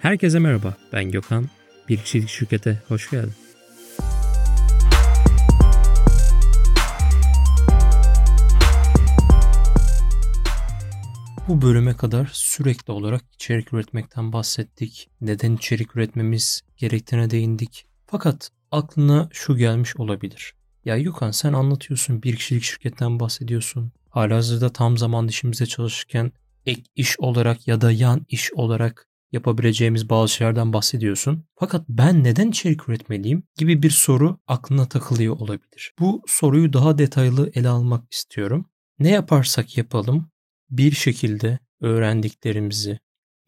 Herkese merhaba, ben Gökhan. Bir kişilik şirkete hoş geldin. Bu bölüme kadar sürekli olarak içerik üretmekten bahsettik. Neden içerik üretmemiz gerektiğine değindik. Fakat aklına şu gelmiş olabilir. Ya Yukan sen anlatıyorsun bir kişilik şirketten bahsediyorsun. Halihazırda tam zaman işimize çalışırken ek iş olarak ya da yan iş olarak yapabileceğimiz bazı şeylerden bahsediyorsun. Fakat ben neden içerik üretmeliyim gibi bir soru aklına takılıyor olabilir. Bu soruyu daha detaylı ele almak istiyorum. Ne yaparsak yapalım bir şekilde öğrendiklerimizi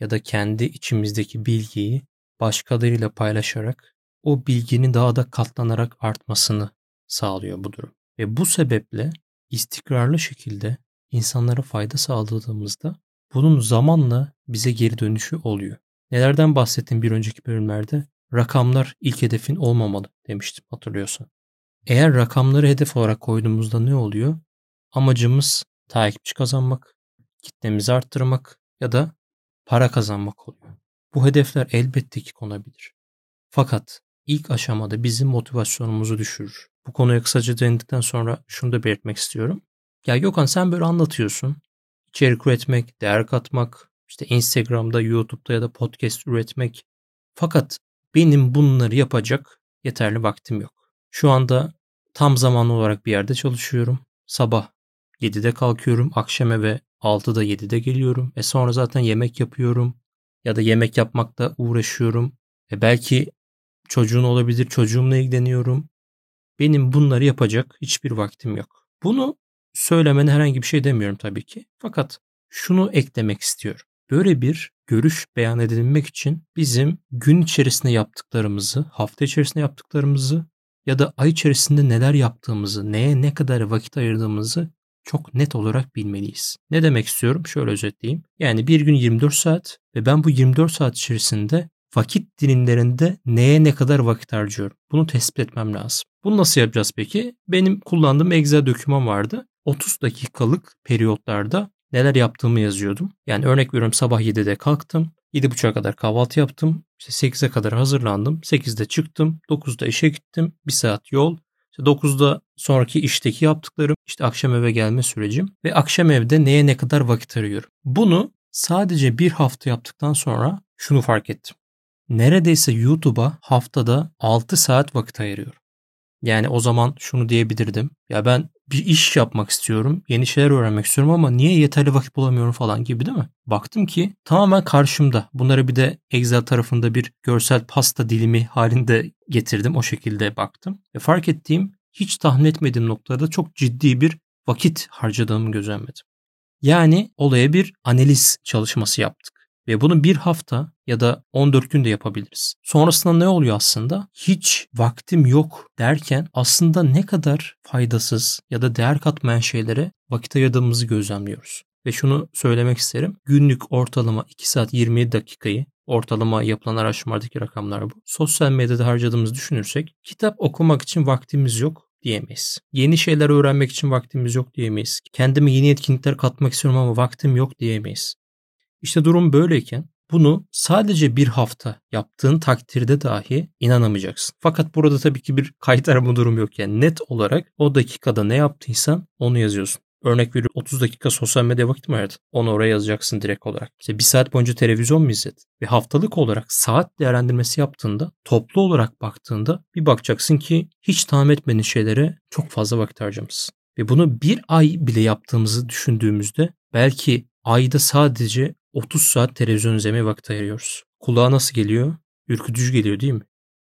ya da kendi içimizdeki bilgiyi başkalarıyla paylaşarak o bilginin daha da katlanarak artmasını sağlıyor bu durum. Ve bu sebeple istikrarlı şekilde insanlara fayda sağladığımızda bunun zamanla bize geri dönüşü oluyor. Nelerden bahsettim bir önceki bölümlerde? Rakamlar ilk hedefin olmamalı demiştim hatırlıyorsan. Eğer rakamları hedef olarak koyduğumuzda ne oluyor? Amacımız takipçi kazanmak, kitlemizi arttırmak ya da para kazanmak oluyor. Bu hedefler elbette ki konabilir. Fakat ilk aşamada bizim motivasyonumuzu düşürür. Bu konuya kısaca değindikten sonra şunu da belirtmek istiyorum. Ya Gökhan sen böyle anlatıyorsun. İçerik üretmek, değer katmak, işte Instagram'da, YouTube'da ya da podcast üretmek. Fakat benim bunları yapacak yeterli vaktim yok. Şu anda tam zamanlı olarak bir yerde çalışıyorum. Sabah 7'de kalkıyorum, akşam eve 6'da 7'de geliyorum. E sonra zaten yemek yapıyorum ya da yemek yapmakta uğraşıyorum. E belki çocuğun olabilir, çocuğumla ilgileniyorum. Benim bunları yapacak hiçbir vaktim yok. Bunu söylemene herhangi bir şey demiyorum tabii ki. Fakat şunu eklemek istiyorum. Böyle bir görüş beyan edilmek için bizim gün içerisinde yaptıklarımızı, hafta içerisinde yaptıklarımızı ya da ay içerisinde neler yaptığımızı, neye ne kadar vakit ayırdığımızı çok net olarak bilmeliyiz. Ne demek istiyorum? Şöyle özetleyeyim. Yani bir gün 24 saat ve ben bu 24 saat içerisinde vakit dilimlerinde neye ne kadar vakit harcıyorum? Bunu tespit etmem lazım. Bunu nasıl yapacağız peki? Benim kullandığım Excel doküman vardı. 30 dakikalık periyotlarda neler yaptığımı yazıyordum. Yani örnek veriyorum sabah 7'de kalktım. 7.30'a kadar kahvaltı yaptım. İşte 8'e kadar hazırlandım. 8'de çıktım. 9'da işe gittim. 1 saat yol. İşte 9'da sonraki işteki yaptıklarım, işte akşam eve gelme sürecim ve akşam evde neye ne kadar vakit arıyorum. Bunu sadece bir hafta yaptıktan sonra şunu fark ettim. Neredeyse YouTube'a haftada 6 saat vakit ayırıyorum. Yani o zaman şunu diyebilirdim. Ya ben bir iş yapmak istiyorum, yeni şeyler öğrenmek istiyorum ama niye yeterli vakit bulamıyorum falan gibi değil mi? Baktım ki tamamen karşımda. Bunları bir de Excel tarafında bir görsel pasta dilimi halinde getirdim. O şekilde baktım. Ve fark ettiğim hiç tahmin etmediğim noktada çok ciddi bir vakit harcadığımı gözlemledim. Yani olaya bir analiz çalışması yaptık. Ve bunu bir hafta ya da 14 günde yapabiliriz. Sonrasında ne oluyor aslında? Hiç vaktim yok derken aslında ne kadar faydasız ya da değer katmayan şeylere vakit ayırdığımızı gözlemliyoruz. Ve şunu söylemek isterim. Günlük ortalama 2 saat 27 dakikayı ortalama yapılan araştırmalardaki rakamlar bu. Sosyal medyada harcadığımızı düşünürsek kitap okumak için vaktimiz yok diyemeyiz. Yeni şeyler öğrenmek için vaktimiz yok diyemeyiz. Kendime yeni etkinlikler katmak istiyorum ama vaktim yok diyemeyiz. İşte durum böyleyken bunu sadece bir hafta yaptığın takdirde dahi inanamayacaksın. Fakat burada tabii ki bir kayıt arama durum yok. Yani net olarak o dakikada ne yaptıysan onu yazıyorsun. Örnek veriyorum 30 dakika sosyal medya vakit mi ayırdın? Onu oraya yazacaksın direkt olarak. İşte bir saat boyunca televizyon mu izledin? Ve haftalık olarak saat değerlendirmesi yaptığında toplu olarak baktığında bir bakacaksın ki hiç tahmin etmediğin şeylere çok fazla vakit harcamışsın. Ve bunu bir ay bile yaptığımızı düşündüğümüzde belki ayda sadece 30 saat televizyon izlemeye vakit ayırıyoruz. Kulağa nasıl geliyor? Ürkütücü geliyor değil mi?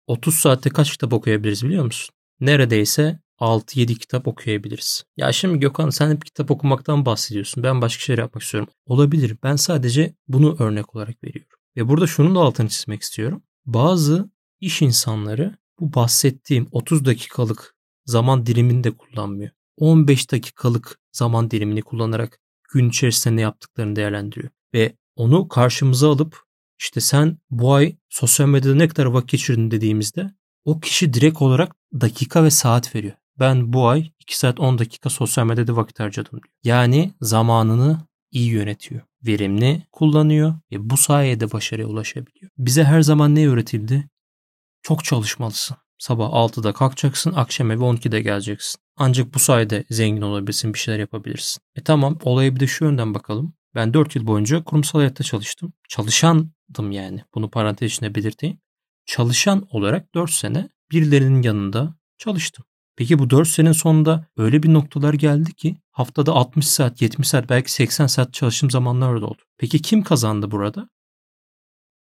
30 saatte kaç kitap okuyabiliriz biliyor musun? Neredeyse 6-7 kitap okuyabiliriz. Ya şimdi Gökhan sen hep kitap okumaktan bahsediyorsun. Ben başka şeyler yapmak istiyorum. Olabilir. Ben sadece bunu örnek olarak veriyorum. Ve burada şunun da altını çizmek istiyorum. Bazı iş insanları bu bahsettiğim 30 dakikalık zaman dilimini de kullanmıyor. 15 dakikalık zaman dilimini kullanarak gün içerisinde ne yaptıklarını değerlendiriyor. Ve onu karşımıza alıp işte sen bu ay sosyal medyada ne kadar vakit geçirdin dediğimizde o kişi direkt olarak dakika ve saat veriyor. Ben bu ay 2 saat 10 dakika sosyal medyada vakit harcadım diyor. Yani zamanını iyi yönetiyor. verimli kullanıyor ve bu sayede başarıya ulaşabiliyor. Bize her zaman ne öğretildi? Çok çalışmalısın. Sabah 6'da kalkacaksın, akşam eve 12'de geleceksin. Ancak bu sayede zengin olabilirsin, bir şeyler yapabilirsin. E tamam, olaya bir de şu yönden bakalım. Ben 4 yıl boyunca kurumsal hayatta çalıştım. Çalışandım yani. Bunu parantez içinde belirteyim. Çalışan olarak 4 sene birilerinin yanında çalıştım. Peki bu 4 senenin sonunda öyle bir noktalar geldi ki haftada 60 saat, 70 saat, belki 80 saat çalıştığım zamanlar da oldu. Peki kim kazandı burada?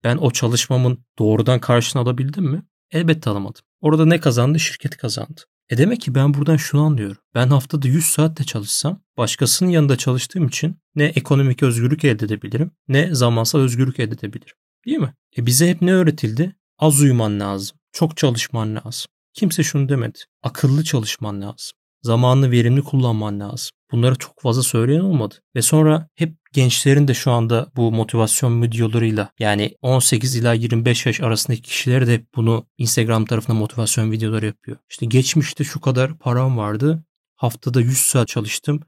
Ben o çalışmamın doğrudan karşını alabildim mi? Elbette alamadım. Orada ne kazandı? Şirket kazandı. E demek ki ben buradan şunu anlıyorum. Ben haftada 100 saat de çalışsam başkasının yanında çalıştığım için ne ekonomik özgürlük elde edebilirim ne zamansal özgürlük elde edebilirim. Değil mi? E bize hep ne öğretildi? Az uyuman lazım. Çok çalışman lazım. Kimse şunu demedi. Akıllı çalışman lazım. Zamanını verimli kullanman lazım. Bunları çok fazla söyleyen olmadı. Ve sonra hep gençlerin de şu anda bu motivasyon videolarıyla yani 18 ila 25 yaş arasındaki kişiler de bunu Instagram tarafında motivasyon videoları yapıyor. İşte geçmişte şu kadar param vardı. Haftada 100 saat çalıştım.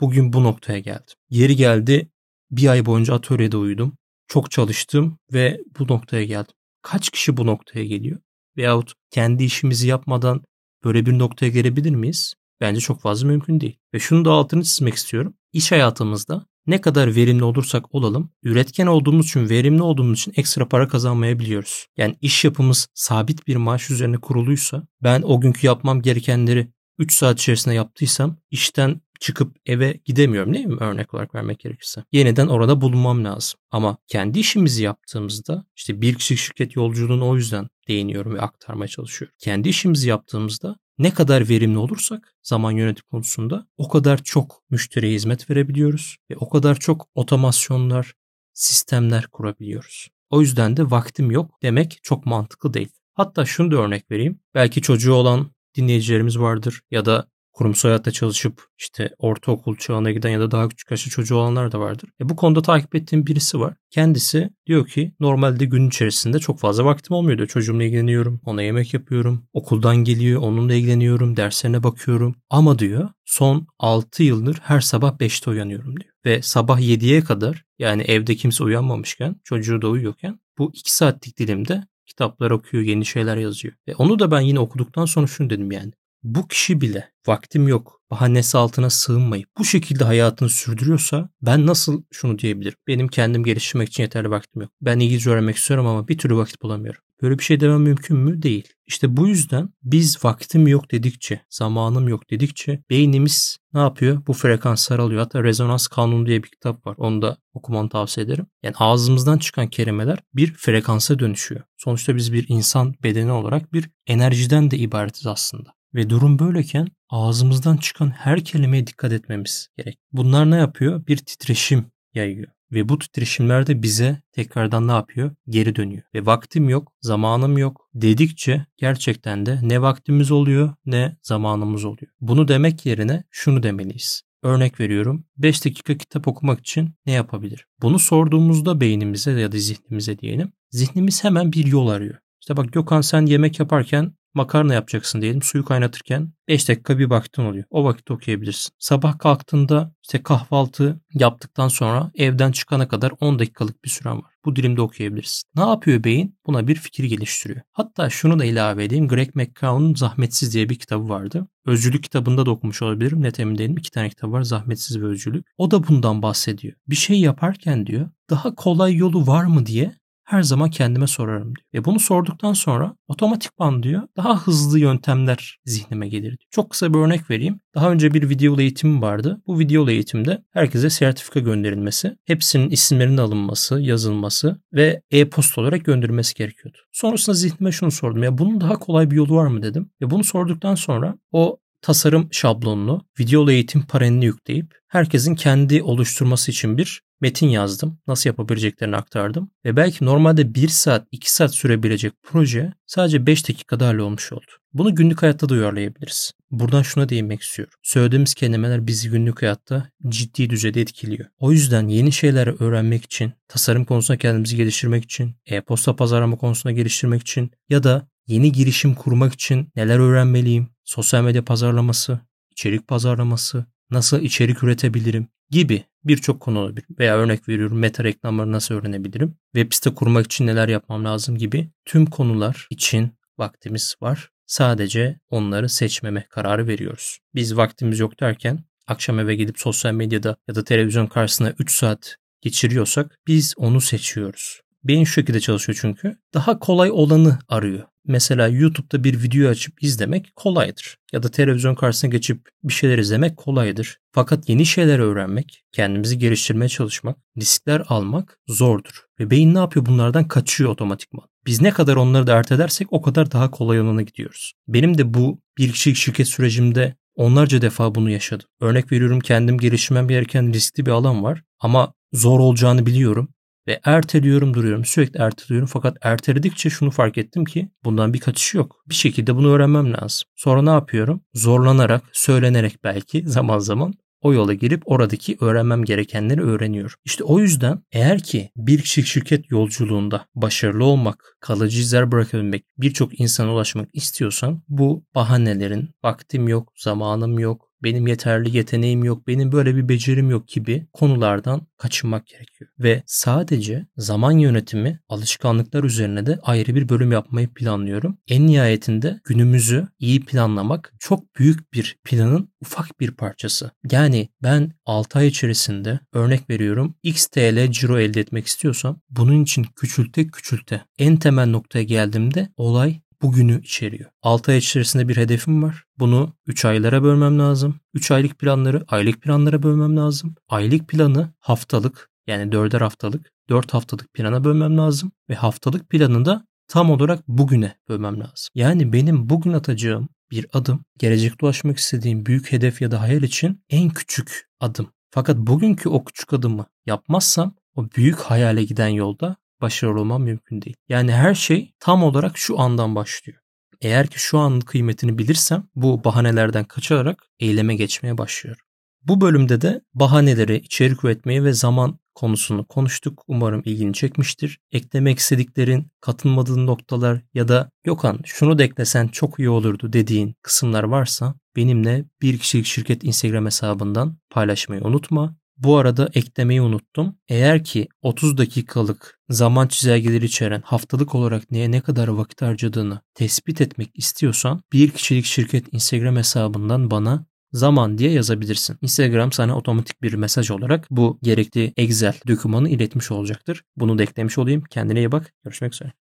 Bugün bu noktaya geldim. Yeri geldi bir ay boyunca atölyede uyudum. Çok çalıştım ve bu noktaya geldim. Kaç kişi bu noktaya geliyor? Veyahut kendi işimizi yapmadan böyle bir noktaya gelebilir miyiz? Bence çok fazla mümkün değil. Ve şunu da altını çizmek istiyorum. İş hayatımızda ne kadar verimli olursak olalım, üretken olduğumuz için, verimli olduğumuz için ekstra para kazanmayabiliyoruz. Yani iş yapımız sabit bir maaş üzerine kuruluysa, ben o günkü yapmam gerekenleri 3 saat içerisinde yaptıysam işten çıkıp eve gidemiyorum değil mi örnek olarak vermek gerekirse. Yeniden orada bulunmam lazım. Ama kendi işimizi yaptığımızda işte bir kişilik şirket yolculuğunu o yüzden değiniyorum ve aktarmaya çalışıyorum. Kendi işimizi yaptığımızda ne kadar verimli olursak zaman yönetim konusunda o kadar çok müşteriye hizmet verebiliyoruz ve o kadar çok otomasyonlar, sistemler kurabiliyoruz. O yüzden de vaktim yok demek çok mantıklı değil. Hatta şunu da örnek vereyim. Belki çocuğu olan dinleyicilerimiz vardır ya da kurumsal hayatta çalışıp işte ortaokul çağına giden ya da daha küçük yaşta çocuğu olanlar da vardır. E bu konuda takip ettiğim birisi var. Kendisi diyor ki normalde gün içerisinde çok fazla vaktim olmuyor diyor. Çocuğumla ilgileniyorum, ona yemek yapıyorum, okuldan geliyor, onunla ilgileniyorum, derslerine bakıyorum. Ama diyor son 6 yıldır her sabah 5'te uyanıyorum diyor. Ve sabah 7'ye kadar yani evde kimse uyanmamışken, çocuğu da uyuyorken bu 2 saatlik dilimde kitaplar okuyor, yeni şeyler yazıyor. Ve onu da ben yine okuduktan sonra şunu dedim yani. Bu kişi bile vaktim yok, bahanesi altına sığınmayıp bu şekilde hayatını sürdürüyorsa ben nasıl şunu diyebilirim? Benim kendim geliştirmek için yeterli vaktim yok. Ben İngilizce öğrenmek istiyorum ama bir türlü vakit bulamıyorum. Böyle bir şey demem mümkün mü? Değil. İşte bu yüzden biz vaktim yok dedikçe, zamanım yok dedikçe beynimiz ne yapıyor? Bu frekanslar alıyor. Hatta rezonans kanunu diye bir kitap var. Onu da okumanı tavsiye ederim. Yani ağzımızdan çıkan kelimeler bir frekansa dönüşüyor. Sonuçta biz bir insan bedeni olarak bir enerjiden de ibaretiz aslında. Ve durum böyleken ağzımızdan çıkan her kelimeye dikkat etmemiz gerek. Bunlar ne yapıyor? Bir titreşim yayıyor. Ve bu titreşimler de bize tekrardan ne yapıyor? Geri dönüyor. Ve vaktim yok, zamanım yok dedikçe gerçekten de ne vaktimiz oluyor ne zamanımız oluyor. Bunu demek yerine şunu demeliyiz. Örnek veriyorum 5 dakika kitap okumak için ne yapabilir? Bunu sorduğumuzda beynimize ya da zihnimize diyelim. Zihnimiz hemen bir yol arıyor. İşte bak Gökhan sen yemek yaparken makarna yapacaksın diyelim. Suyu kaynatırken 5 dakika bir vaktin oluyor. O vakit okuyabilirsin. Sabah kalktığında işte kahvaltı yaptıktan sonra evden çıkana kadar 10 dakikalık bir süren var. Bu dilimde okuyabilirsin. Ne yapıyor beyin? Buna bir fikir geliştiriyor. Hatta şunu da ilave edeyim. Greg McCown'un Zahmetsiz diye bir kitabı vardı. Özcülük kitabında da okumuş olabilirim. Net emin değilim. İki tane kitap var. Zahmetsiz ve Özcülük. O da bundan bahsediyor. Bir şey yaparken diyor daha kolay yolu var mı diye her zaman kendime sorarım diyor. Ve bunu sorduktan sonra otomatikman diyor daha hızlı yöntemler zihnime gelir diyor. Çok kısa bir örnek vereyim. Daha önce bir video eğitimim vardı. Bu video eğitimde herkese sertifika gönderilmesi, hepsinin isimlerinin alınması, yazılması ve e-posta olarak gönderilmesi gerekiyordu. Sonrasında zihnime şunu sordum. Ya bunun daha kolay bir yolu var mı dedim. Ve bunu sorduktan sonra o tasarım şablonunu video eğitim panelini yükleyip herkesin kendi oluşturması için bir metin yazdım. Nasıl yapabileceklerini aktardım. Ve belki normalde 1 saat 2 saat sürebilecek proje sadece 5 dakikada hallolmuş oldu. Bunu günlük hayatta da uyarlayabiliriz. Buradan şuna değinmek istiyorum. Söylediğimiz kelimeler bizi günlük hayatta ciddi düzeyde etkiliyor. O yüzden yeni şeyler öğrenmek için, tasarım konusunda kendimizi geliştirmek için, e-posta pazarlama konusunda geliştirmek için ya da yeni girişim kurmak için neler öğrenmeliyim? Sosyal medya pazarlaması, içerik pazarlaması, nasıl içerik üretebilirim gibi birçok konu olabilir. Veya örnek veriyorum meta reklamları nasıl öğrenebilirim? Web site kurmak için neler yapmam lazım gibi tüm konular için vaktimiz var. Sadece onları seçmeme kararı veriyoruz. Biz vaktimiz yok derken akşam eve gidip sosyal medyada ya da televizyon karşısında 3 saat geçiriyorsak biz onu seçiyoruz. Beyin şu şekilde çalışıyor çünkü. Daha kolay olanı arıyor. Mesela YouTube'da bir video açıp izlemek kolaydır. Ya da televizyon karşısına geçip bir şeyler izlemek kolaydır. Fakat yeni şeyler öğrenmek, kendimizi geliştirmeye çalışmak, riskler almak zordur. Ve beyin ne yapıyor? Bunlardan kaçıyor otomatikman. Biz ne kadar onları da ertelersek o kadar daha kolay olana gidiyoruz. Benim de bu bir kişilik şirket sürecimde onlarca defa bunu yaşadım. Örnek veriyorum kendim geliştirmem gereken riskli bir alan var ama zor olacağını biliyorum ve erteliyorum duruyorum. Sürekli erteliyorum fakat erteledikçe şunu fark ettim ki bundan bir kaçış yok. Bir şekilde bunu öğrenmem lazım. Sonra ne yapıyorum? Zorlanarak, söylenerek belki zaman zaman o yola girip oradaki öğrenmem gerekenleri öğreniyorum. İşte o yüzden eğer ki bir kişilik şirket yolculuğunda başarılı olmak, kalıcı izler bırakabilmek, birçok insana ulaşmak istiyorsan bu bahanelerin vaktim yok, zamanım yok, benim yeterli yeteneğim yok, benim böyle bir becerim yok gibi konulardan kaçınmak gerekiyor. Ve sadece zaman yönetimi, alışkanlıklar üzerine de ayrı bir bölüm yapmayı planlıyorum. En nihayetinde günümüzü iyi planlamak çok büyük bir planın ufak bir parçası. Yani ben 6 ay içerisinde örnek veriyorum X TL ciro elde etmek istiyorsam bunun için küçülte küçülte en temel noktaya geldiğimde olay bugünü içeriyor. 6 ay içerisinde bir hedefim var. Bunu 3 aylara bölmem lazım. 3 aylık planları aylık planlara bölmem lazım. Aylık planı haftalık yani 4'er haftalık 4 haftalık plana bölmem lazım. Ve haftalık planını da tam olarak bugüne bölmem lazım. Yani benim bugün atacağım bir adım gelecekte ulaşmak istediğim büyük hedef ya da hayal için en küçük adım. Fakat bugünkü o küçük adımı yapmazsam o büyük hayale giden yolda başarılı olmam mümkün değil. Yani her şey tam olarak şu andan başlıyor. Eğer ki şu anın kıymetini bilirsem bu bahanelerden kaçarak eyleme geçmeye başlıyorum. Bu bölümde de bahaneleri, içerik üretmeyi ve zaman konusunu konuştuk. Umarım ilgini çekmiştir. Eklemek istediklerin, katılmadığın noktalar ya da Gökhan şunu da eklesen çok iyi olurdu dediğin kısımlar varsa benimle bir kişilik şirket Instagram hesabından paylaşmayı unutma. Bu arada eklemeyi unuttum. Eğer ki 30 dakikalık zaman çizelgeleri içeren haftalık olarak neye ne kadar vakit harcadığını tespit etmek istiyorsan bir kişilik şirket Instagram hesabından bana zaman diye yazabilirsin. Instagram sana otomatik bir mesaj olarak bu gerekli Excel dokümanı iletmiş olacaktır. Bunu da eklemiş olayım. Kendine iyi bak. Görüşmek üzere.